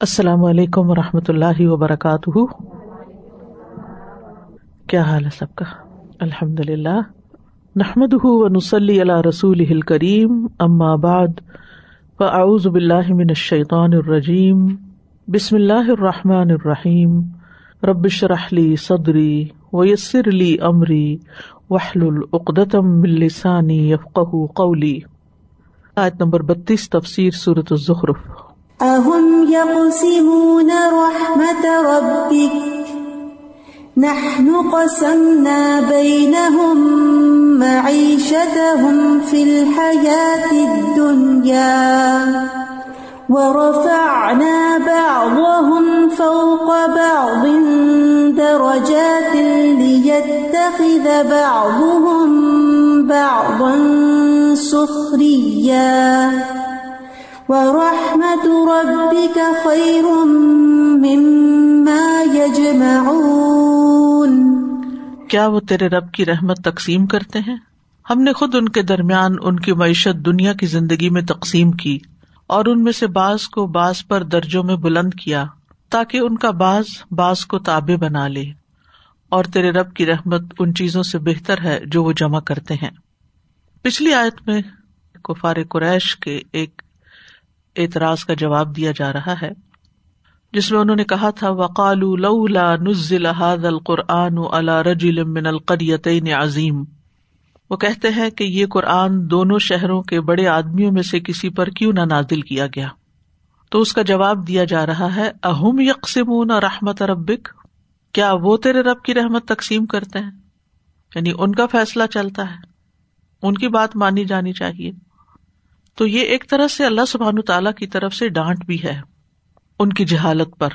السلام علیکم و رحمۃ اللہ وبرکاتہ۔ کیا حال ہے سب کا؟ الحمد للہ نحمد نسلی اللہ رسول کریم اما بعد، فاعوذ باللہ من الشیطان الرجیم، بسم اللہ الرحمٰن الرحیم۔ ربش رحلی صدری ویسر علی عمری وحل العقدم السانی یفق قولی۔ آیت نمبر بتیس، تفسیر صورت الظخرف أهم يقسمون رحمة ربك؟ نحن قسمنا بينهم معيشتهم في الحياة الدنيا ورفعنا بعضهم فوق بعض درجات ليتخذ بعضهم بعضا سخريا ورحمة ربك خير مما يجمعون۔ کیا وہ تیرے رب کی رحمت تقسیم کرتے ہیں؟ ہم نے خود ان کے درمیان ان کی معیشت دنیا کی زندگی میں تقسیم کی اور ان میں سے بعض کو بعض پر درجوں میں بلند کیا تاکہ ان کا بعض بعض کو تابع بنا لے۔ اور تیرے رب کی رحمت ان چیزوں سے بہتر ہے جو وہ جمع کرتے ہیں۔ پچھلی آیت میں کفار قریش کے ایک اعتراض کا جواب دیا جا رہا ہے، جس میں انہوں نے کہا تھا وقال نزل هذا القرآن على رجل من القريتين عظیم وہ کہتے ہیں کہ یہ قرآن دونوں شہروں کے بڑے آدمیوں میں سے کسی پر کیوں نہ نازل کیا گیا؟ تو اس کا جواب دیا جا رہا ہے اہم یکسمون رحمت ربک؟ کیا وہ تیرے رب کی رحمت تقسیم کرتے ہیں؟ یعنی ان کا فیصلہ چلتا ہے، ان کی بات مانی جانی چاہیے۔ تو یہ ایک طرح سے اللہ سبحان تعالی کی طرف سے ڈانٹ بھی ہے، ان کی جہالت پر،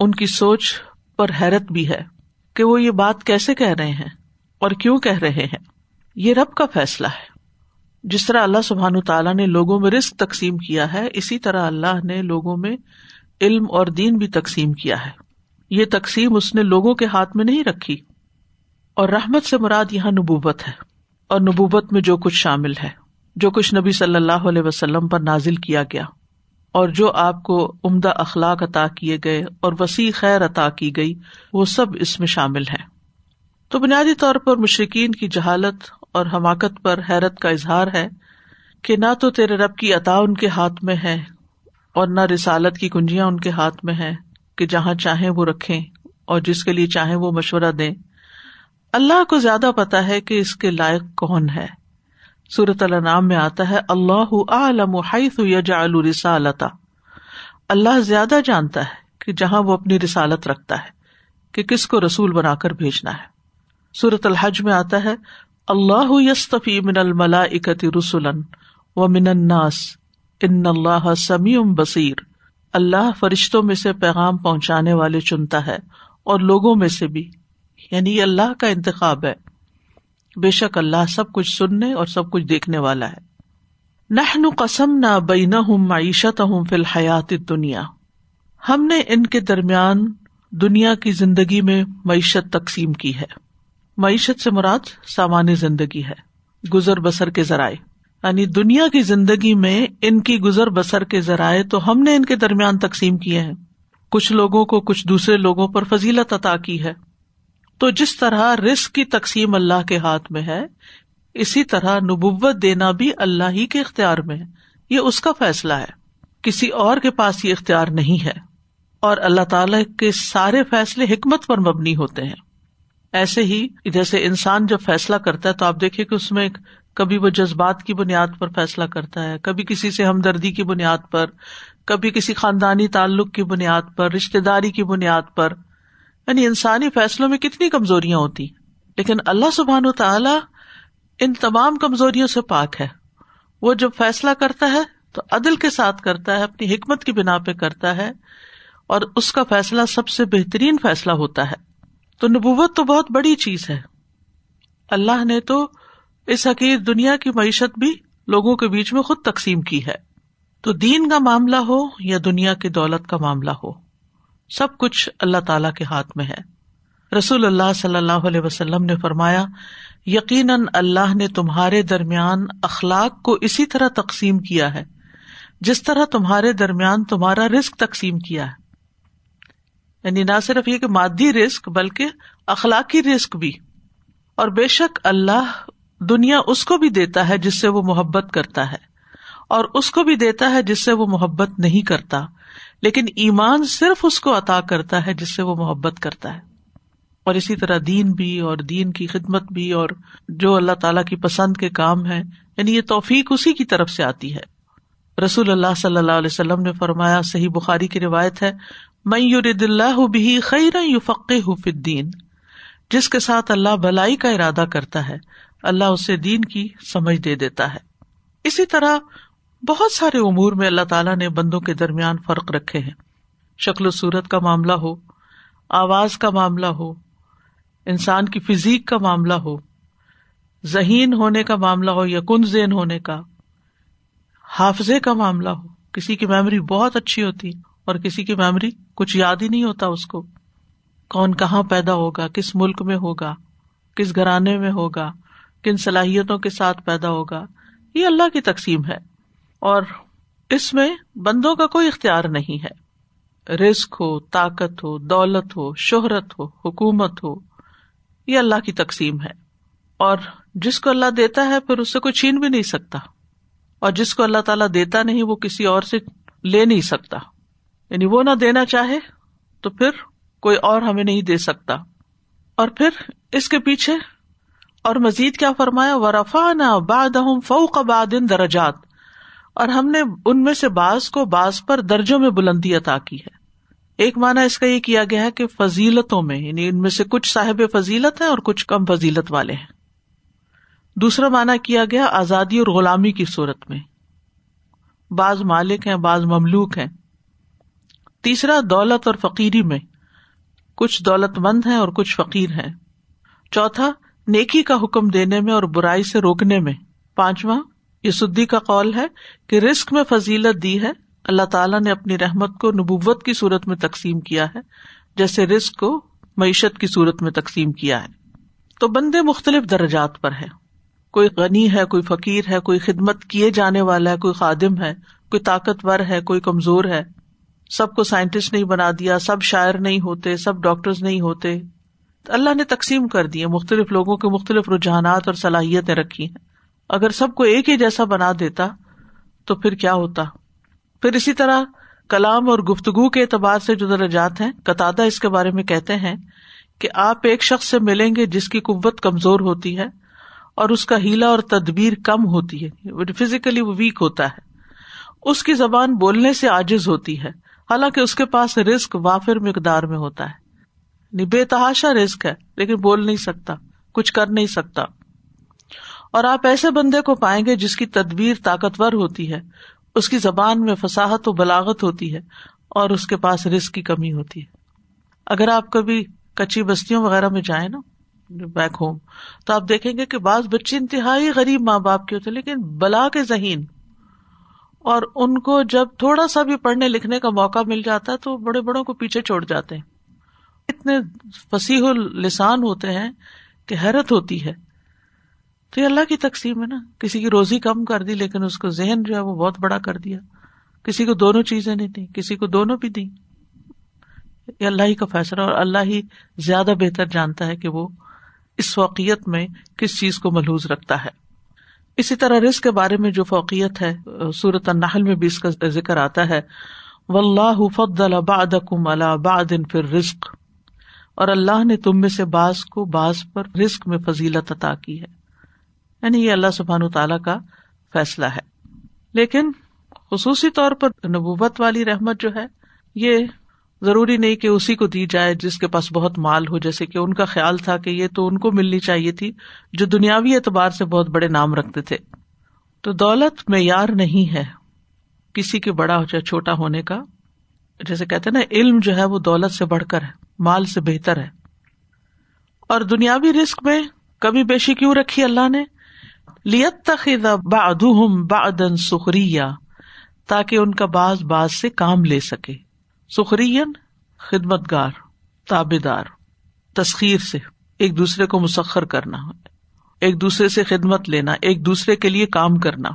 ان کی سوچ پر حیرت بھی ہے کہ وہ یہ بات کیسے کہہ رہے ہیں اور کیوں کہہ رہے ہیں۔ یہ رب کا فیصلہ ہے۔ جس طرح اللہ سبحان تعالیٰ نے لوگوں میں رسک تقسیم کیا ہے، اسی طرح اللہ نے لوگوں میں علم اور دین بھی تقسیم کیا ہے۔ یہ تقسیم اس نے لوگوں کے ہاتھ میں نہیں رکھی۔ اور رحمت سے مراد یہاں نبوبت ہے، اور نبوبت میں جو کچھ شامل ہے۔ جو کچھ نبی صلی اللہ علیہ وسلم پر نازل کیا گیا اور جو آپ کو عمدہ اخلاق عطا کیے گئے اور وسیع خیر عطا کی گئی، وہ سب اس میں شامل ہے تو بنیادی طور پر مشرقین کی جہالت اور حماقت پر حیرت کا اظہار ہے کہ نہ تو تیرے رب کی عطا ان کے ہاتھ میں ہے اور نہ رسالت کی کنجیاں ان کے ہاتھ میں ہے کہ جہاں چاہیں وہ رکھیں اور جس کے لیے چاہیں وہ مشورہ دیں۔ اللہ کو زیادہ پتا ہے کہ اس کے لائق کون ہے۔ صورت نام میں آتا ہے، اللہ عالم رسالتا. اللہ زیادہ جانتا ہے کہ جہاں وہ اپنی رسالت رکھتا ہے، کہ کس کو رسول بنا کر بھیجنا ہے۔ سورت الحج میں آتا ہے، اللہ یستفی من الملا اکتی رسولن و من الناس، ان اللہ سمیع بصیر. اللہ فرشتوں میں سے پیغام پہنچانے والے چنتا ہے، اور لوگوں میں سے بھی یعنی اللہ کا انتخاب ہے۔ بے شک اللہ سب کچھ سننے اور سب کچھ دیکھنے والا ہے۔ نہ قسم نہ بین ہوں معیشت ہوں فی الحیات دنیا ہم نے ان کے درمیان دنیا کی زندگی میں معیشت تقسیم کی ہے۔ معیشت سے مراد سامان زندگی ہے، گزر بسر کے ذرائع۔ یعنی دنیا کی زندگی میں ان کی گزر بسر کے ذرائع تو ہم نے ان کے درمیان تقسیم کیے ہیں۔ کچھ لوگوں کو کچھ دوسرے لوگوں پر فضیلت عطا کی ہے۔ تو جس طرح رسک کی تقسیم اللہ کے ہاتھ میں ہے، اسی طرح نبوت دینا بھی اللہ ہی کے اختیار میں ہے۔ یہ اس کا فیصلہ ہے۔ کسی اور کے پاس یہ اختیار نہیں ہے۔ اور اللہ تعالی کے سارے فیصلے حکمت پر مبنی ہوتے ہیں۔ ایسے ہی جیسے انسان جب فیصلہ کرتا ہے تو آپ دیکھیں کہ اس میں کبھی وہ جذبات کی بنیاد پر فیصلہ کرتا ہے، کبھی کسی سے ہمدردی کی بنیاد پر، کبھی کسی خاندانی تعلق کی بنیاد پر رشتے داری کی بنیاد پر۔ یعنی انسانی فیصلوں میں کتنی کمزوریاں ہوتی لیکن اللہ سبحان و تعالی ان تمام کمزوریوں سے پاک ہے۔ وہ جب فیصلہ کرتا ہے تو عدل کے ساتھ کرتا ہے، اپنی حکمت کی بنا پہ کرتا ہے اور اس کا فیصلہ سب سے بہترین فیصلہ ہوتا ہے۔ تو نبوت تو بہت بڑی چیز ہے۔ اللہ نے تو اس حقیق دنیا کی معیشت بھی لوگوں کے بیچ میں خود تقسیم کی ہے۔ تو دین کا معاملہ ہو یا دنیا کی دولت کا معاملہ ہو۔ سب کچھ اللہ تعالی کے ہاتھ میں ہے۔ رسول اللہ صلی اللہ علیہ وسلم نے فرمایا، یقیناً اللہ نے تمہارے درمیان اخلاق کو اسی طرح تقسیم کیا ہے، جس طرح تمہارے درمیان تمہارا رسک تقسیم کیا ہے۔ یعنی نہ صرف یہ کہ مادی رسک بلکہ اخلاقی رسک بھی۔ اور بے شک اللہ دنیا اس کو بھی دیتا ہے جس سے وہ محبت کرتا ہے۔ اور اس کو بھی دیتا ہے جس سے وہ محبت نہیں کرتا، لیکن ایمان صرف اس کو عطا کرتا ہے جس سے وہ محبت کرتا ہے۔ اور اسی طرح دین بھی اور دین کی خدمت بھی اور جو اللہ تعالی کی پسند کے کام ہے یعنی یہ توفیق اسی کی طرف سے آتی ہے۔ رسول اللہ صلی اللہ علیہ وسلم نے فرمایا، صحیح بخاری کی روایت ہے میں یورد اللہ بھی خیر یو فقے دین جس کے ساتھ اللہ بلائی کا ارادہ کرتا ہے، اللہ اسے دین کی سمجھ دے دیتا ہے۔ اسی طرح بہت سارے امور میں اللہ تعالیٰ نے بندوں کے درمیان فرق رکھے ہیں۔ شکل و صورت کا معاملہ ہو، آواز کا معاملہ ہو، انسان کی فزیک کا معاملہ ہو، ذہین ہونے کا معاملہ ہو یا کن زین ہونے کا، حافظے کا معاملہ ہو۔ کسی کی میموری بہت اچھی ہوتی اور کسی کی میموری کچھ یاد ہی نہیں ہوتا اس کو۔ کون کہاں پیدا ہوگا، کس ملک میں ہوگا، کس گھرانے میں ہوگا، کن صلاحیتوں کے ساتھ پیدا ہوگا، یہ اللہ کی تقسیم ہے۔ اور اس میں بندوں کا کوئی اختیار نہیں ہے۔ رسک ہو، طاقت ہو، دولت ہو، شہرت ہو، حکومت ہو، یہ اللہ کی تقسیم ہے۔ اور جس کو اللہ دیتا ہے، پھر اس سے کوئی چھین بھی نہیں سکتا۔ اور جس کو اللہ تعالیٰ دیتا نہیں، وہ کسی اور سے لے نہیں سکتا۔ یعنی وہ نہ دینا چاہے، تو پھر کوئی اور ہمیں نہیں دے سکتا۔ اور پھر اس کے پیچھے، اور مزید کیا فرمایا ورفا نہ باد فوق بادن درجات۔ اور ہم نے ان میں سے بعض کو بعض پر درجوں میں بلندی عطا کی ہے۔ ایک مانا اس کا یہ کیا گیا ہے کہ فضیلتوں میں یعنی ان میں سے کچھ صاحب فضیلت ہیں اور کچھ کم فضیلت والے ہیں۔ دوسرا مانا کیا گیا آزادی اور غلامی کی صورت میں۔ بعض مالک ہیں، بعض مملوک ہیں۔ تیسرا، دولت اور فقیری میں کچھ دولت مند ہیں اور کچھ فقیر ہیں۔ چوتھا، نیکی کا حکم دینے میں اور برائی سے روکنے میں۔ پانچواں یہ سدی کا قول ہے کہ رسک میں فضیلت دی ہے۔ اللہ تعالیٰ نے اپنی رحمت کو نبوت کی صورت میں تقسیم کیا ہے، جیسے رسک کو معیشت کی صورت میں تقسیم کیا ہے۔ تو بندے مختلف درجات پر ہے کوئی غنی ہے، کوئی فقیر ہے، کوئی خدمت کیے جانے والا ہے، کوئی خادم ہے، کوئی طاقتور ہے، کوئی کمزور ہے۔ سب کو سائنٹسٹ نہیں بنا دیا، سب شاعر نہیں ہوتے، سب ڈاکٹر نہیں ہوتے۔ اللہ نے تقسیم کر دی مختلف لوگوں کے مختلف رجحانات اور صلاحیتیں رکھی ہیں۔ اگر سب کو ایک ہی جیسا بنا دیتا تو پھر کیا ہوتا؟ پھر اسی طرح کلام اور گفتگو کے اعتبار سے جو درجات ہیں قطع اس کے بارے میں کہتے ہیں کہ آپ ایک شخص سے ملیں گے جس کی قوت کمزور ہوتی ہے اور اس کا ہیلا اور تدبیر کم ہوتی ہے فزیکلی وہ ویک ہوتا ہے۔ اس کی زبان بولنے سے آجز ہوتی ہے، حالانکہ اس کے پاس رسک وافر مقدار میں ہوتا ہے۔ یعنی بے تحاشا رسک ہے، لیکن بول نہیں سکتا، کچھ کر نہیں سکتا۔ اور آپ ایسے بندے کو پائیں گے جس کی تدبیر طاقتور ہوتی ہے، اس کی زبان میں فساحت و بلاغت ہوتی ہے اور اس کے پاس رسک کی کمی ہوتی ہے۔ اگر آپ کبھی کچی بستیوں وغیرہ میں جائیں نا بیک ہوم تو آپ دیکھیں گے کہ بعض بچے انتہائی غریب ماں باپ کے ہوتے لیکن بلا کے ذہین۔ اور ان کو جب تھوڑا سا بھی پڑھنے لکھنے کا موقع مل جاتا ہے تو بڑے بڑوں کو پیچھے چھوڑ جاتے ہیں۔ اتنے فصیح لسان ہوتے ہیں کہ حیرت ہوتی ہے۔ تو یہ اللہ کی تقسیم ہے نا۔ کسی کی روزی کم کر دی لیکن اس کو ذہن جو ہے وہ بہت بڑا کر دیا۔ کسی کو دونوں چیزیں نہیں دی، کسی کو دونوں بھی دی۔ یہ اللہ ہی کا فیصلہ اور اللہ ہی زیادہ بہتر جانتا ہے کہ وہ اس فوقیت میں کس چیز کو محوظ رکھتا ہے۔ اسی طرح رسک کے بارے میں جو فوقیت ہے سورت النحل میں بھی اس کا ذکر آتا ہے۔ و اللہ فضل بعدکم علی بعد پھر رزق اور اللہ نے تم میں سے باز کو باز پر رسک میں فضیلت عطا کی ہے۔ یعنی یہ اللہ سبحان تعالی کا فیصلہ ہے۔ لیکن خصوصی طور پر نبوت والی رحمت جو ہے، یہ ضروری نہیں کہ اسی کو دی جائے جس کے پاس بہت مال ہو، جیسے کہ ان کا خیال تھا کہ یہ تو ان کو ملنی چاہیے تھی جو دنیاوی اعتبار سے بہت بڑے نام رکھتے تھے۔ تو دولت معیار نہیں ہے کسی کے بڑا یا چھوٹا ہونے کا۔ جیسے کہتے نا، علم جو ہے وہ دولت سے بڑھ کر ہے، مال سے بہتر ہے۔ اور دنیاوی رسک میں کبھی بیشی کیوں رکھی اللہ نے؟ لیت تخید بادن سخری تاکہ ان کا باز باز سے کام لے سکے۔ سخرین خدمت گار تابے دار تسخیر سے، ایک دوسرے کو مسخر کرنا، ایک دوسرے سے خدمت لینا، ایک دوسرے کے لیے کام کرنا۔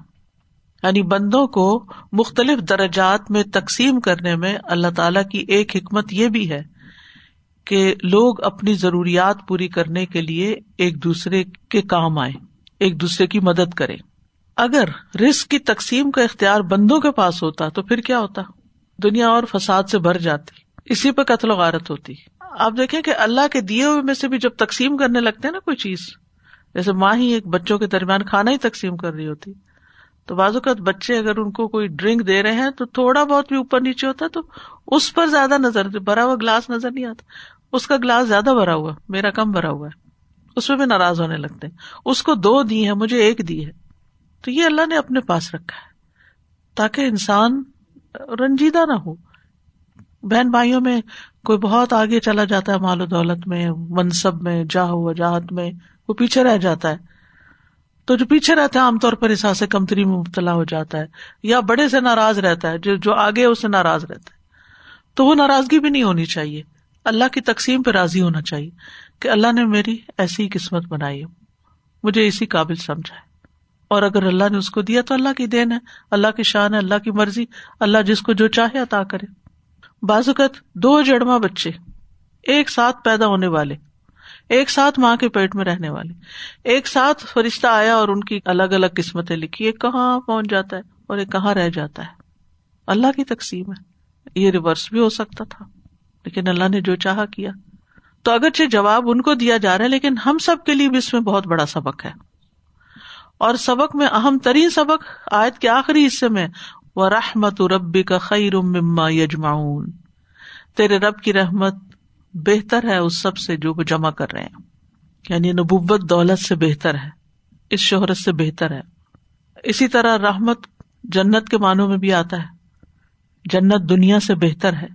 یعنی بندوں کو مختلف درجات میں تقسیم کرنے میں اللہ تعالی کی ایک حکمت یہ بھی ہے کہ لوگ اپنی ضروریات پوری کرنے کے لیے ایک دوسرے کے کام آئے ایک دوسرے کی مدد کرے۔ اگر رسک کی تقسیم کا اختیار بندوں کے پاس ہوتا تو پھر کیا ہوتا؟ دنیا اور فساد سے بھر جاتی۔ اسی پہ قتل و غارت ہوتی۔ آپ دیکھیں کہ اللہ کے دیے ہوئے میں سے بھی جب تقسیم کرنے لگتے ہیں نا کوئی چیز، جیسے ماں ہی ایک بچوں کے درمیان کھانا ہی تقسیم کر رہی ہوتی۔ تو بعض اوقات بچے اگر ان کو کوئی ڈرنک دے رہے ہیں تو تھوڑا بہت بھی اوپر نیچے ہوتا تو اس پر زیادہ نظر، بھرا ہوا گلاس نظر نہیں آتا۔ اس کا گلاس زیادہ بھرا ہوا، میرا کم بھرا ہوا ہے۔ اس میں بھی ناراض ہونے لگتے ہیں۔ اس کو دو دی ہے مجھے ایک دی ہے۔ تو یہ اللہ نے اپنے پاس رکھا ہے۔ تاکہ انسان رنجیدہ نہ ہو۔ بہن بھائیوں میں کوئی بہت آگے چلا جاتا ہے مال و دولت میں، منصب میں جاہ وجاہت میں، وہ پیچھے رہ جاتا ہے۔ تو جو پیچھے رہتا ہے، عام طور پر احساس کمتری میں مبتلا ہو جاتا ہے۔ یا بڑے سے ناراض رہتا ہے، جو جو آگے اس سے ناراض رہتا ہے۔ تو وہ ناراضگی بھی نہیں ہونی چاہیے۔ اللہ کی تقسیم پہ راضی ہونا چاہیے۔ کہ اللہ نے میری ایسی ہی قسمت بنائی ہے۔ مجھے اسی قابل سمجھا ہے۔ اور اگر اللہ نے اس کو دیا تو اللہ کی دین ہے۔ اللہ کی شان ہے، اللہ کی مرضی۔ اللہ جس کو جو چاہے عطا کرے۔ بازوقت دو جڑواں بچے ایک ساتھ پیدا ہونے والے، ایک ساتھ ماں کے پیٹ میں رہنے والے۔ ایک ساتھ فرشتہ آیا اور ان کی الگ الگ قسمتیں لکھی۔ ایک کہاں پہنچ جاتا ہے اور ایک کہاں رہ جاتا ہے؟ اللہ کی تقسیم ہے۔ یہ ریورس بھی ہو سکتا تھا، لیکن اللہ نے جو چاہا کیا۔ تو اگرچہ جواب ان کو دیا جا رہا ہے، لیکن ہم سب کے لیے بھی اس میں بہت بڑا سبق ہے۔ اور سبق میں اہم ترین سبق آیت کے آخری حصے میں وہ رحمت ربی کا خیر مما یجماؤن تیرے رب کی رحمت بہتر ہے اس سب سے جو وہ جمع کر رہے ہیں۔ یعنی نبوت دولت سے بہتر ہے، اس شہرت سے بہتر ہے۔ اسی طرح رحمت جنت کے معنوں میں بھی آتا ہے۔ جنت دنیا سے بہتر ہے۔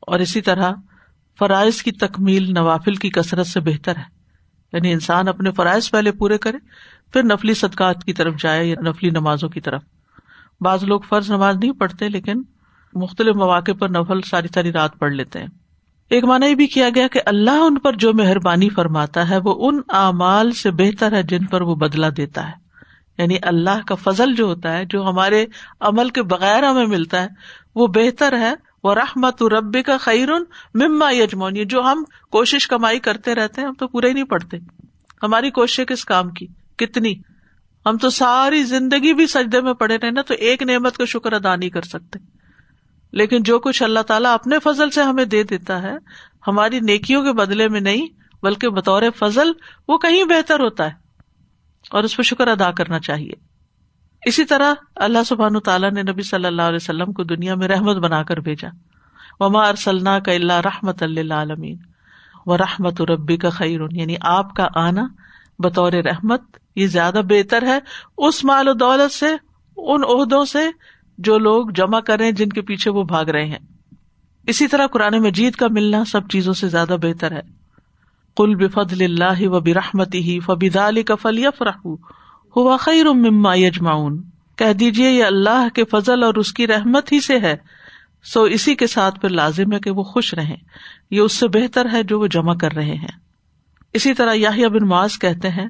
اور اسی طرح فرائض کی تکمیل نوافل کی کثرت سے بہتر ہے۔ یعنی انسان اپنے فرائض پہلے پورے کرے، پھر نفلی صدقات کی طرف جائے یا نفلی نمازوں کی طرف۔ بعض لوگ فرض نماز نہیں پڑھتے، لیکن مختلف مواقع پر نفل ساری ساری رات پڑھ لیتے ہیں۔ ایک مانا یہ بھی کیا گیا کہ اللہ ان پر جو مہربانی فرماتا ہے، وہ ان اعمال سے بہتر ہے جن پر وہ بدلا دیتا ہے۔ یعنی اللہ کا فضل جو ہوتا ہے، جو ہمارے عمل کے بغیر ہمیں ملتا ہے، وہ بہتر ہے وہ رحمت رب کا خیرن مما یجمونی جو ہم کوشش کمائی کرتے رہتے ہیں، ہم تو پورے ہی نہیں پڑھتے۔ ہماری کوشش کس کام کی؟ کتنی؟ ہم تو ساری زندگی بھی سجدے میں پڑے رہے نا، تو ایک نعمت کا شکر ادا نہیں کر سکتے۔ لیکن جو کچھ اللہ تعالیٰ اپنے فضل سے ہمیں دے دیتا ہے، ہماری نیکیوں کے بدلے میں نہیں، بلکہ بطور فضل وہ کہیں بہتر ہوتا ہے۔ اور اس پہ شکر ادا کرنا چاہیے۔ اسی طرح اللہ سبحان تعالیٰ نے نبی صلی اللہ علیہ وسلم کو دنیا میں رحمت بنا کر بھیجا۔ وما ارسلنا کا اللہ رحمت اللہ عالمین و رحمت ربی کا خیر یعنی آپ کا آنا بطور رحمت، یہ زیادہ بہتر ہے اس مال و دولت سے، ان عہدوں سے جو لوگ جمع کریں جن کے پیچھے وہ بھاگ رہے ہیں۔ اسی طرح قرآن مجید کا ملنا سب چیزوں سے زیادہ بہتر ہے۔ کل بفد اللہ و برحمتی ہی فبید علی کا فلیف رحو ہوا خیر مما یجماؤن کہہ دیجیے یہ اللہ کے فضل اور اس کی رحمت ہی سے ہے۔ سو اسی کے ساتھ پھر لازم ہے کہ وہ خوش رہیں۔ یہ اس سے بہتر ہے جو وہ جمع کر رہے ہیں۔ اسی طرح یاہیا بن معاذ کہتے ہیں،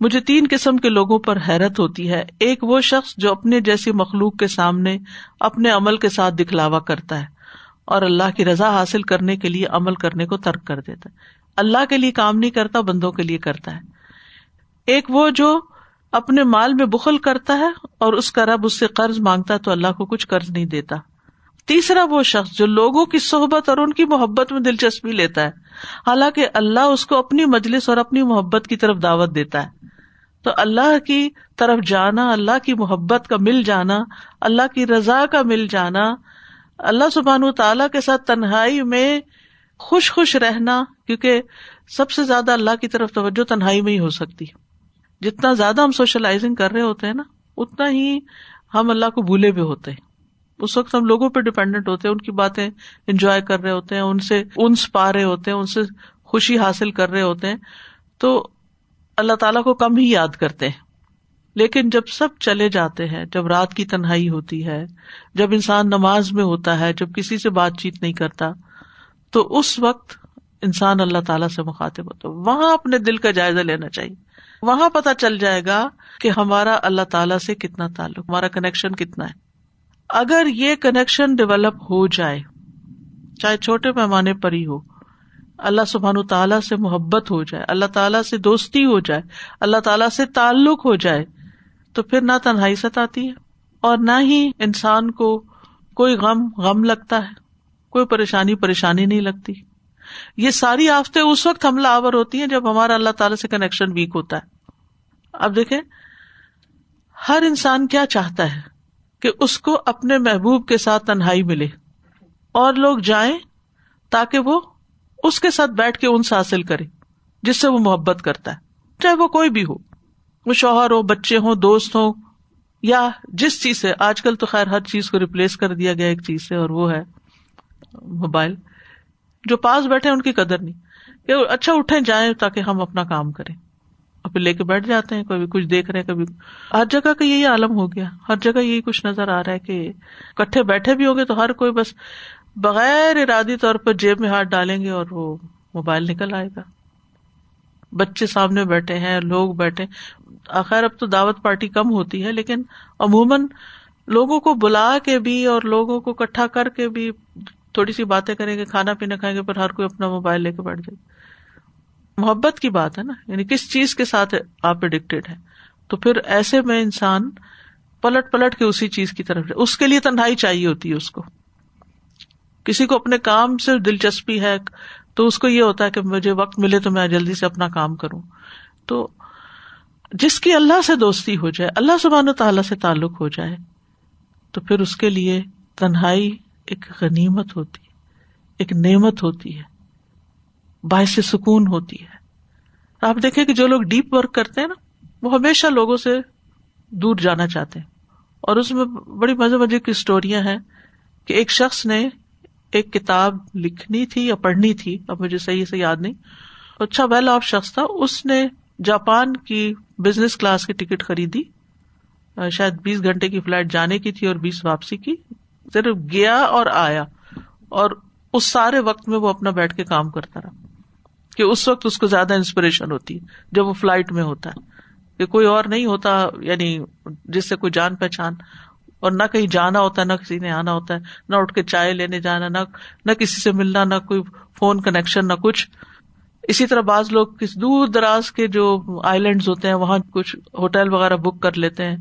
مجھے تین قسم کے لوگوں پر حیرت ہوتی ہے۔ ایک وہ شخص جو اپنے جیسی مخلوق کے سامنے اپنے عمل کے ساتھ دکھلاوا کرتا ہے اور اللہ کی رضا حاصل کرنے کے لیے عمل کرنے کو ترک کر دیتا ہے۔ اللہ کے لیے کام نہیں کرتا، بندوں کے لیے کرتا ہے۔ ایک وہ جو اپنے مال میں بخل کرتا ہے اور اس کا رب اس سے قرض مانگتا ہے تو اللہ کو کچھ قرض نہیں دیتا۔ تیسرا وہ شخص جو لوگوں کی صحبت اور ان کی محبت میں دلچسپی لیتا ہے۔ حالانکہ اللہ اس کو اپنی مجلس اور اپنی محبت کی طرف دعوت دیتا ہے۔ تو اللہ کی طرف جانا، اللہ کی محبت کا مل جانا، اللہ کی رضا کا مل جانا، اللہ سبحان تعالی کے ساتھ تنہائی میں خوش خوش رہنا، کیونکہ سب سے زیادہ اللہ کی طرف توجہ تنہائی میں ہی ہو سکتی۔ جتنا زیادہ ہم سوشلائزنگ کر رہے ہوتے ہیں نا، اتنا ہی ہم اللہ کو بھولے بھی ہوتے ہیں۔ اس وقت ہم لوگوں پہ ڈپینڈنٹ ہوتے ہیں، ان کی باتیں انجوائے کر رہے ہوتے ہیں، ان سے انس پا رہے ہوتے ہیں، ان سے خوشی حاصل کر رہے ہوتے ہیں۔ تو اللہ تعالیٰ کو کم ہی یاد کرتے ہیں۔ لیکن جب سب چلے جاتے ہیں، جب رات کی تنہائی ہوتی ہے، جب انسان نماز میں ہوتا ہے، جب کسی سے بات چیت نہیں کرتا، تو اس وقت انسان اللہ تعالیٰ سے مخاطب ہوتا وہاں اپنے دل کا جائزہ لینا چاہیے۔ وہاں پتا چل جائے گا کہ ہمارا اللہ تعالی سے کتنا تعلق، ہمارا کنیکشن کتنا ہے۔ اگر یہ کنیکشن ڈیولپ ہو جائے، چاہے چھوٹے پیمانے پر ہی ہو، اللہ سبحان تعالیٰ سے محبت ہو جائے، اللہ تعالیٰ سے دوستی ہو جائے، اللہ تعالیٰ سے تعلق ہو جائے، تو پھر نہ تنہائی ستاتی ہے۔ اور نہ ہی انسان کو کوئی غم غم لگتا ہے، کوئی پریشانی پریشانی نہیں لگتی۔ یہ ساری آفتے اس وقت حملہ آور ہوتی ہیں جب ہمارا اللہ تعالی سے کنیکشن ویک ہوتا ہے۔ اب دیکھیں، ہر انسان کیا چاہتا ہے کہ اس کو اپنے محبوب کے ساتھ تنہائی ملے اور لوگ جائیں تاکہ وہ اس کے ساتھ بیٹھ کے ان سے حاصل کرے، جس سے وہ محبت کرتا ہے۔ چاہے وہ کوئی بھی ہو، وہ شوہر ہو، بچے ہوں، دوست ہوں، یا جس چیز سے، آج کل تو خیر ہر چیز کو ریپلیس کر دیا گیا ایک چیز سے، اور وہ ہے موبائل جو پاس بیٹھے، ان کی قدر نہیں کہ اچھا اٹھے جائیں تاکہ ہم اپنا کام کریں۔ اور پھر لے کے بیٹھ جاتے ہیں، کبھی کچھ دیکھ رہے ہیں، کبھی ہر جگہ کا یہی عالم ہو گیا۔ ہر جگہ یہی کچھ نظر آ رہا ہے کہ کٹھے بیٹھے بھی ہوں گے تو ہر کوئی بس بغیر ارادی طور پر جیب میں ہاتھ ڈالیں گے اور وہ موبائل نکل آئے گا۔ بچے سامنے بیٹھے ہیں، لوگ بیٹھے آخر اب تو دعوت پارٹی کم ہوتی ہے، لیکن عموماً لوگوں کو بلا کے بھی اور لوگوں کو کٹھا کر کے بھی تھوڑی سی باتیں کریں گے، کھانا پینا کھائیں گے، پر ہر کوئی اپنا موبائل لے کے بیٹھ جائے۔ محبت کی بات ہے نا یعنی کس چیز کے ساتھ آپ اڈکٹیڈ ہے تو پھر ایسے میں انسان پلٹ پلٹ کے اسی چیز کی طرف اس کے لیے تنہائی چاہیے ہوتی ہے اس کو۔ کسی کو اپنے کام سے دلچسپی ہے، تو اس کو یہ ہوتا ہے کہ مجھے وقت ملے تو میں جلدی سے اپنا کام کروں۔ تو جس کی اللہ سے دوستی ہو جائے، اللہ سبحان و تعالیٰ سے تعلق ہو جائے، تو پھر اس کے لیے تنہائی ایک غنیمت ہوتی ہے، ایک نعمت ہوتی ہے۔ باعث سکون ہوتی ہے۔ آپ دیکھیں کہ جو لوگ ڈیپ ورک کرتے ہیں نا، وہ ہمیشہ لوگوں سے دور جانا چاہتے ہیں۔ اور اس میں بڑی مزے مزے کی اسٹوریاں ہیں کہ ایک شخص نے ایک کتاب لکھنی تھی یا پڑھنی تھی، اب مجھے صحیح سے یاد نہیں۔ اچھا ویل آف شخص تھا۔ اس نے جاپان کی بزنس کلاس کی ٹکٹ خریدی۔ شاید بیس گھنٹے کی فلائٹ جانے کی تھی اور بیس واپسی کی۔ صرف گیا اور آیا۔ اور اس سارے وقت میں وہ اپنا بیٹھ کے کام کرتا رہا۔ کہ اس وقت اس کو زیادہ انسپریشن ہوتی ہے، جب وہ فلائٹ میں ہوتا ہے۔ کہ کوئی اور نہیں ہوتا یعنی جس سے کوئی جان پہچان، اور نہ کہیں جانا ہوتا ہے نہ کسی نے آنا ہوتا ہے، نہ اٹھ کے چائے لینے جانا، نہ نہ کسی سے ملنا، نہ کوئی فون کنیکشن نہ کچھ۔ اسی طرح بعض لوگ کس دور دراز کے جو آئی لینڈ ہوتے ہیں، وہاں کچھ ہوٹل وغیرہ بک کر لیتے ہیں۔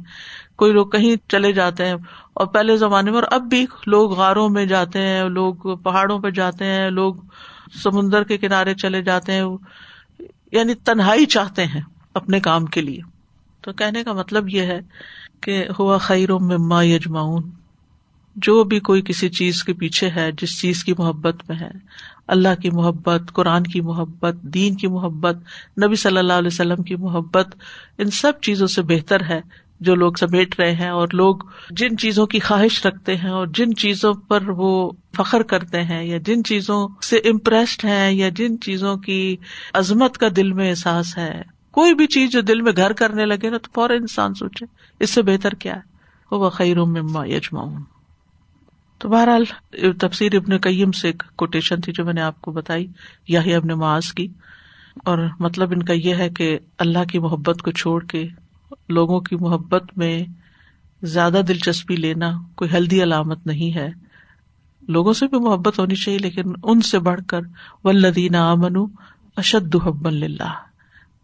کوئی لوگ کہیں چلے جاتے ہیں، اور پہلے زمانے میں، اور اب بھی لوگ غاروں میں جاتے ہیں، لوگ پہاڑوں پہ جاتے ہیں، لوگ سمندر کے کنارے چلے جاتے ہیں یعنی تنہائی چاہتے ہیں اپنے کام کے لیے۔ تو کہنے کا مطلب یہ ہے کہ ہوا خیر مما یجماؤن جو بھی کوئی کسی چیز کے پیچھے ہے، جس چیز کی محبت میں ہے، اللہ کی محبت، قرآن کی محبت، دین کی محبت، نبی صلی اللہ علیہ وسلم کی محبت، ان سب چیزوں سے بہتر ہے۔ جو لوگ سمیٹ رہے ہیں اور لوگ جن چیزوں کی خواہش رکھتے ہیں اور جن چیزوں پر وہ فخر کرتے ہیں یا جن چیزوں سے امپریسڈ ہیں یا جن چیزوں کی عظمت کا دل میں احساس ہے۔ کوئی بھی چیز جو دل میں گھر کرنے لگے نا تو فوراً انسان سوچے، اس سے بہتر کیا ہے؟ وہ خیر مما یجماؤن تو بہرحال، تفسیر ابن قیم سے ایک کوٹیشن تھی جو میں نے آپ کو بتائی یا ابن معاذ کی۔ اور مطلب ان کا یہ ہے کہ اللہ کی محبت کو چھوڑ کے لوگوں کی محبت میں زیادہ دلچسپی لینا کوئی ہیلدی علامت نہیں ہے۔ لوگوں سے بھی محبت ہونی چاہیے، لیکن ان سے بڑھ کر ولدین امن اشد حب اللہ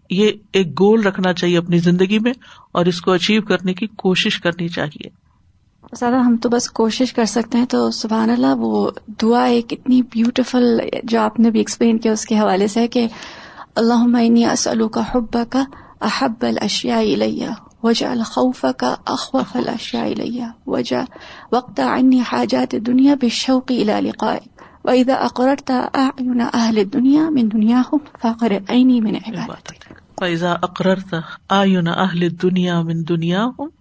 یہ ایک گول رکھنا چاہیے اپنی زندگی میں اور اس کو اچیو کرنے کی کوشش کرنی چاہیے۔ زیادہ ہم تو بس کوشش کر سکتے ہیں تو سبحان اللہ، وہ دعا ایک اتنی بیوٹیفل جو آپ نے بھی ایکسپلین کیا اس کے حوالے سے کہ اللہ اسلو کا حب کا احب الاشیاء الیہ وجعل خوفك اخوف الاشیاء الیہ وجع وقت عني حاجات الدنيا بالشوق الى لقائك. واذا اقررت اعین اهل الدنيا من دنياهم فاقر عيني من عبادتك. فاذا اقررت اعین اهل الدنيا من دنياهم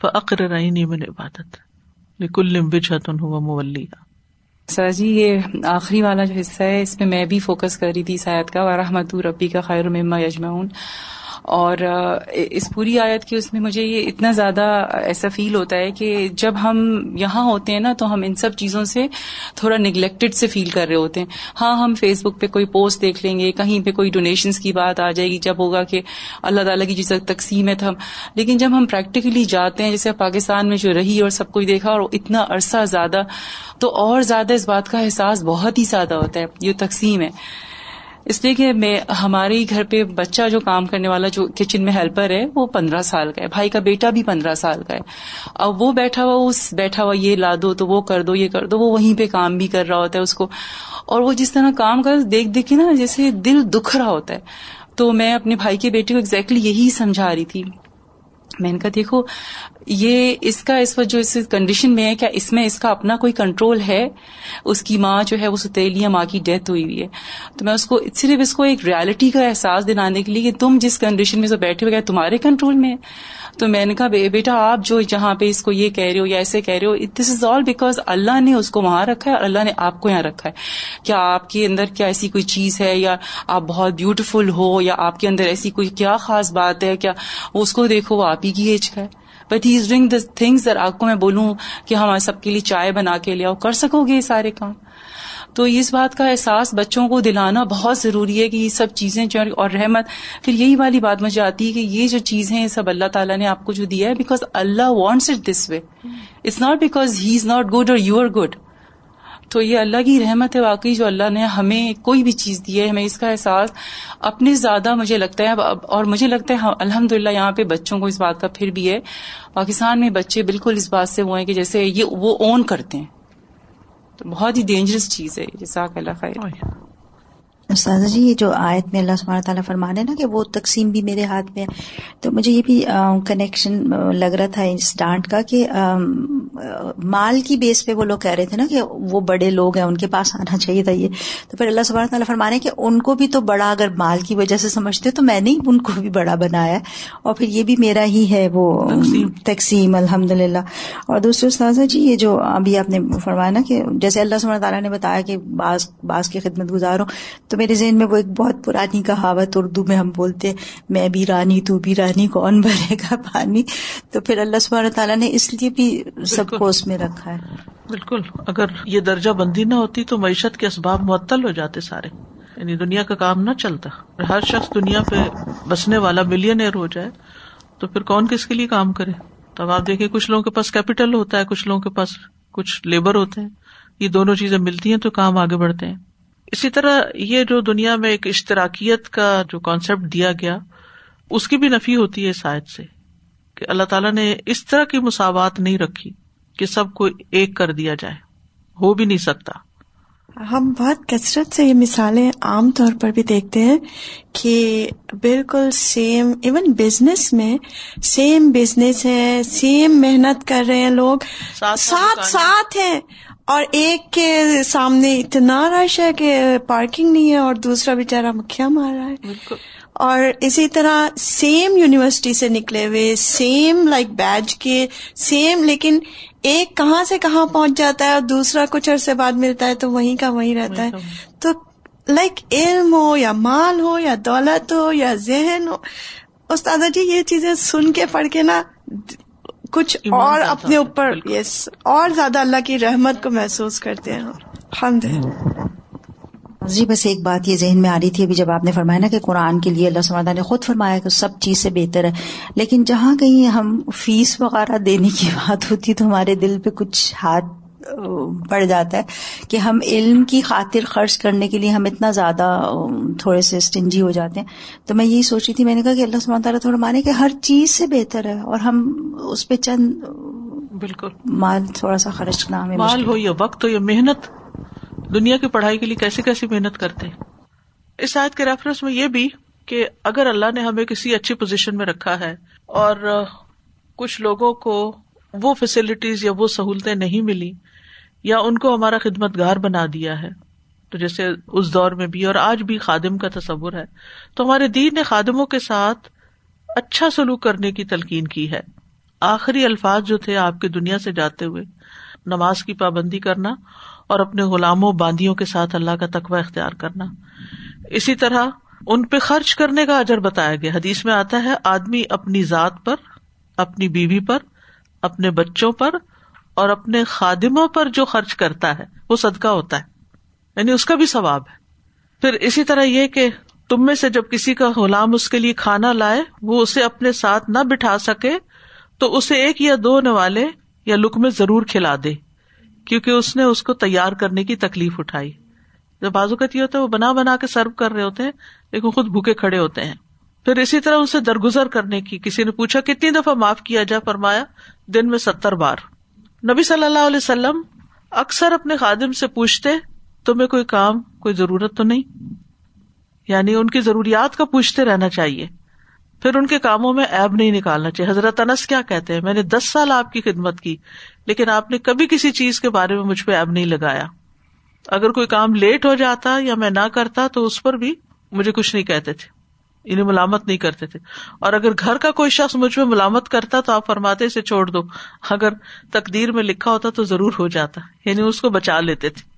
فاقر عيني من عبادت لكل وجهة هو موليها. سر جی یہ آخری والا جو حصہ ہے اس میں میں بھی فوکس کر رہی تھی سایت کا و رحمت ربی کا خیر مما یجمعون اور اس پوری آیت کی اس میں مجھے یہ اتنا زیادہ ایسا فیل ہوتا ہے کہ جب ہم یہاں ہوتے ہیں نا تو ہم ان سب چیزوں سے تھوڑا نگلیکٹڈ سے فیل کر رہے ہوتے ہیں۔ ہاں ہم فیس بک پہ کوئی پوسٹ دیکھ لیں گے، کہیں پہ کوئی ڈونیشنس کی بات آ جائے گی، جب ہوگا کہ اللہ تعالیٰ کی جس تقسیم ہے ہم، لیکن جب ہم پریکٹیکلی جاتے ہیں، جیسے پاکستان میں جو رہی اور سب کچھ دیکھا اور اتنا عرصہ زیادہ، تو اور زیادہ اس بات کا احساس بہت ہی زیادہ ہوتا ہے، یہ تقسیم ہے۔ اس لیے کہ میں ہمارے گھر پہ بچہ جو کام کرنے والا جو کچن میں ہیلپر ہے، وہ پندرہ سال کا ہے۔ بھائی کا بیٹا بھی پندرہ سال کا ہے۔ اب وہ بیٹھا ہوا اس بیٹھا ہوا یہ لا دو تو وہ کر دو، یہ کر دو، وہ وہیں پہ کام بھی کر رہا ہوتا ہے اس کو۔ اور وہ جس طرح کام کر دیکھ دیکھ کے نا جیسے دل دکھ رہا ہوتا ہے۔ تو میں اپنے بھائی کے بیٹے کو ایگزیکٹلی یہی سمجھا رہی تھی۔ میں نے کہا، دیکھو، یہ اس کا اس وقت جو اس کنڈیشن میں ہے کیا اس میں اس کا اپنا کوئی کنٹرول ہے۔ اس کی ماں جو ہے وہ ستیلیاں ماں کی ڈیتھ ہوئی ہوئی ہے۔ تو میں اس کو صرف اس کو ایک ریالٹی کا احساس دلانے کے لیے کہ تم جس کنڈیشن میں بیٹھے ہوئے تمہارے کنٹرول میں ہے؟ تو میں نے کہا بیٹا، آپ جو جہاں پہ اس کو یہ کہہ رہے ہو یا ایسے کہہ رہے ہو دس از آل بیکاز اللہ نے اس کو وہاں رکھا ہے اور اللہ نے آپ کو یہاں رکھا ہے. کیا آپ کے اندر کیا ایسی کوئی چیز ہے یا آپ بہت بیوٹیفل ہو یا آپ کے اندر ایسی کوئی کیا خاص بات ہے کیا؟ اس کو دیکھو، وہ آپ ہی کی ایج کا ہے but he is doing the things آپ کو میں بولوں کہ ہم سب کے لیے چائے بنا کے لے آؤ، کر سکو گے یہ سارے کام؟ تو اس بات کا احساس بچوں کو دلانا بہت ضروری ہے کہ یہ سب چیزیں جو اور رحمت، پھر یہی والی بات مجھے آتی ہے کہ یہ جو چیزیں ہیں، سب اللہ تعالیٰ نے آپ کو جو دیا ہے because Allah wants it this way it's not because he is not good اور یو آر گڈ تو یہ اللہ کی رحمت ہے واقعی جو اللہ نے ہمیں کوئی بھی چیز دی ہے، ہمیں اس کا احساس اپنے زیادہ مجھے لگتا ہے اور مجھے لگتا ہے ہاں، الحمد للہ یہاں پہ بچوں کو اس بات کا پھر بھی ہے۔ پاکستان میں بچے بالکل اس بات سے وہ ہیں کہ جیسے یہ وہ اون کرتے ہیں۔ بہت ہی ڈینجرس چیز ہے جزاک اللہ خیر۔ استاذہ جی یہ جو آیت میں اللہ سبحانہ تعالیٰ فرمانے نا کہ وہ تقسیم بھی میرے ہاتھ میں ہے تو مجھے یہ بھی کنیکشن لگ رہا تھا اس ڈانٹ کا کہ مال کی بیس پہ وہ لوگ کہہ رہے تھے نا کہ وہ بڑے لوگ ہیں ان کے پاس آنا چاہیے تھا یہ۔ تو پھر اللہ سبحانہ تعالیٰ فرمانے کہ ان کو بھی تو بڑا اگر مال کی وجہ سے سمجھتے تو میں نے ان کو بھی بڑا بنایا اور پھر یہ بھی میرا ہی ہے وہ تقسیم۔ الحمد للہ اور دوسرے استاذہ جی یہ جو ابھی آپ نے فرمایا نا کہ جیسے اللہ سبحانہ تعالیٰ نے بتایا کہ بعض بعض کی خدمت گزارو تو میرے ذہن میں وہ ایک بہت پرانی کہاوت اردو میں ہم بولتے میں بھی رانی، تو بھی رانی، کون بھرے گا پانی؟ تو پھر اللہ سبحانہ تعالیٰ نے اس لیے بھی سب کو اس میں رکھا ہے۔ بالکل، اگر یہ درجہ بندی نہ ہوتی تو معیشت کے اسباب معطل ہو جاتے سارے۔ یعنی دنیا کا کام نہ چلتا۔ ہر شخص دنیا پہ بسنے والا ملین ہو جائے، تو پھر کون کس کے لیے کام کرے؟ تو آپ دیکھیں، کچھ لوگوں کے پاس کیپیٹل ہوتا ہے، کچھ لوگوں کے پاس کچھ لیبر ہوتے ہیں۔ یہ دونوں چیزیں ملتی ہیں تو کام آگے بڑھتے ہیں۔ اسی طرح یہ جو دنیا میں ایک اشتراکیت کا جو کانسیپٹ دیا گیا اس کی بھی نفی ہوتی ہے شاید سے کہ اللہ تعالیٰ نے اس طرح کی مساوات نہیں رکھی کہ سب کو ایک کر دیا جائے ہو بھی نہیں سکتا۔ ہم بہت کثرت سے یہ مثالیں عام طور پر بھی دیکھتے ہیں کہ بالکل سیم ایون بزنس میں سیم بزنس ہے سیم محنت کر رہے ہیں لوگ ساتھ ساتھ ہیں۔ اور ایک کے سامنے اتنا رش ہے کہ پارکنگ نہیں ہے اور دوسرا بےچارا مکھیا مار رہا ہے۔ اور اسی طرح سیم یونیورسٹی سے نکلے ہوئے سیم لائک بیچ کے سیم لیکن ایک کہاں سے کہاں پہنچ جاتا ہے اور دوسرا کچھ عرصے بعد ملتا ہے تو وہیں کا وہیں رہتا ہے۔ تو لائک علم ہو یا مال ہو یا دولت ہو یا ذہن ہو استاد جی یہ چیزیں سن کے پڑھ کے نا کچھ اور اپنے اوپر یس اور زیادہ اللہ کی رحمت کو محسوس کرتے ہیں۔ جی بس ایک بات یہ ذہن میں آ رہی تھی ابھی جب آپ نے فرمایا نا کہ قرآن کے لیے اللہ سمادہ نے خود فرمایا کہ سب چیز سے بہتر ہے۔ لیکن جہاں کہیں ہم فیس وغیرہ دینے کی بات ہوتی تو ہمارے دل پہ کچھ ہاتھ پڑ جاتا ہے کہ ہم علم کی خاطر خرچ کرنے کے لیے ہم اتنا زیادہ تھوڑے سے اسٹنجی ہو جاتے ہیں۔ تو میں یہی سوچ رہی تھی میں نے کہا کہ اللہ سمان تعالیٰ تھوڑا مانے کہ ہر چیز سے بہتر ہے اور ہم اس پہ چند بالکل۔ مال تھوڑا سا خرچ نہ ہمیں مال ہو یا وقت ہو یا محنت دنیا کی پڑھائی کے لیے کیسی کیسی محنت کرتے ہیں۔ اس آیت کے ریفرنس میں یہ بھی کہ اگر اللہ نے ہمیں کسی اچھی پوزیشن میں رکھا ہے اور کچھ لوگوں کو وہ فیسلٹیز یا وہ سہولتیں نہیں ملی یا ان کو ہمارا خدمت گار بنا دیا ہے۔ تو جیسے اس دور میں بھی اور آج بھی خادم کا تصور ہے۔ تو ہمارے دین نے خادموں کے ساتھ اچھا سلوک کرنے کی تلقین کی ہے۔ آخری الفاظ جو تھے آپ کی دنیا سے جاتے ہوئے، نماز کی پابندی کرنا اور اپنے غلاموں باندیوں کے ساتھ اللہ کا تقوی اختیار کرنا۔ اسی طرح ان پہ خرچ کرنے کا اجر بتایا گیا۔ حدیث میں آتا ہے، آدمی اپنی ذات پر، اپنی بیوی پر، اپنے بچوں پر اور اپنے خادموں پر جو خرچ کرتا ہے، وہ صدقہ ہوتا ہے۔ یعنی اس کا بھی ثواب ہے۔ پھر اسی طرح یہ کہ تم میں سے جب کسی کا غلام اس کے لیے کھانا لائے، وہ اسے اپنے ساتھ نہ بٹھا سکے، تو اسے ایک یا دو نوالے یا لک میں ضرور کھلا دے، کیونکہ اس نے اس کو تیار کرنے کی تکلیف اٹھائی۔ جب بازوقت یہ ہوتا ہے، وہ بنا بنا کے سرو کر رہے ہوتے ہیں، لیکن خود بھوکے کھڑے ہوتے ہیں۔ پھر اسی طرح اسے درگزر کرنے کی، کسی نے پوچھا، کتنی دفعہ معاف کیا جا؟ فرمایا، دن میں ستر بار۔ نبی صلی اللہ علیہ وسلم اکثر اپنے خادم سے پوچھتے، تمہیں کوئی کام، کوئی ضرورت تو نہیں؟ یعنی ان کی ضروریات کا پوچھتے رہنا چاہیے۔ پھر ان کے کاموں میں ایب نہیں نکالنا چاہیے۔ حضرت انس کیا کہتے ہیں؟ میں نے دس سال آپ کی خدمت کی، لیکن آپ نے کبھی کسی چیز کے بارے میں مجھ پہ ایب نہیں لگایا۔ اگر کوئی کام لیٹ ہو جاتا یا میں نہ کرتا تو اس پر بھی مجھے کچھ نہیں کہتے تھے۔ انہیں ملامت نہیں کرتے تھے۔ اور اگر گھر کا کوئی شخص مجھ میں ملامت کرتا تو آپ فرماتے سے چھوڑ دو۔ اگر تقدیر میں لکھا ہوتا تو ضرور ہو جاتا یعنی اس کو بچا لیتے تھے۔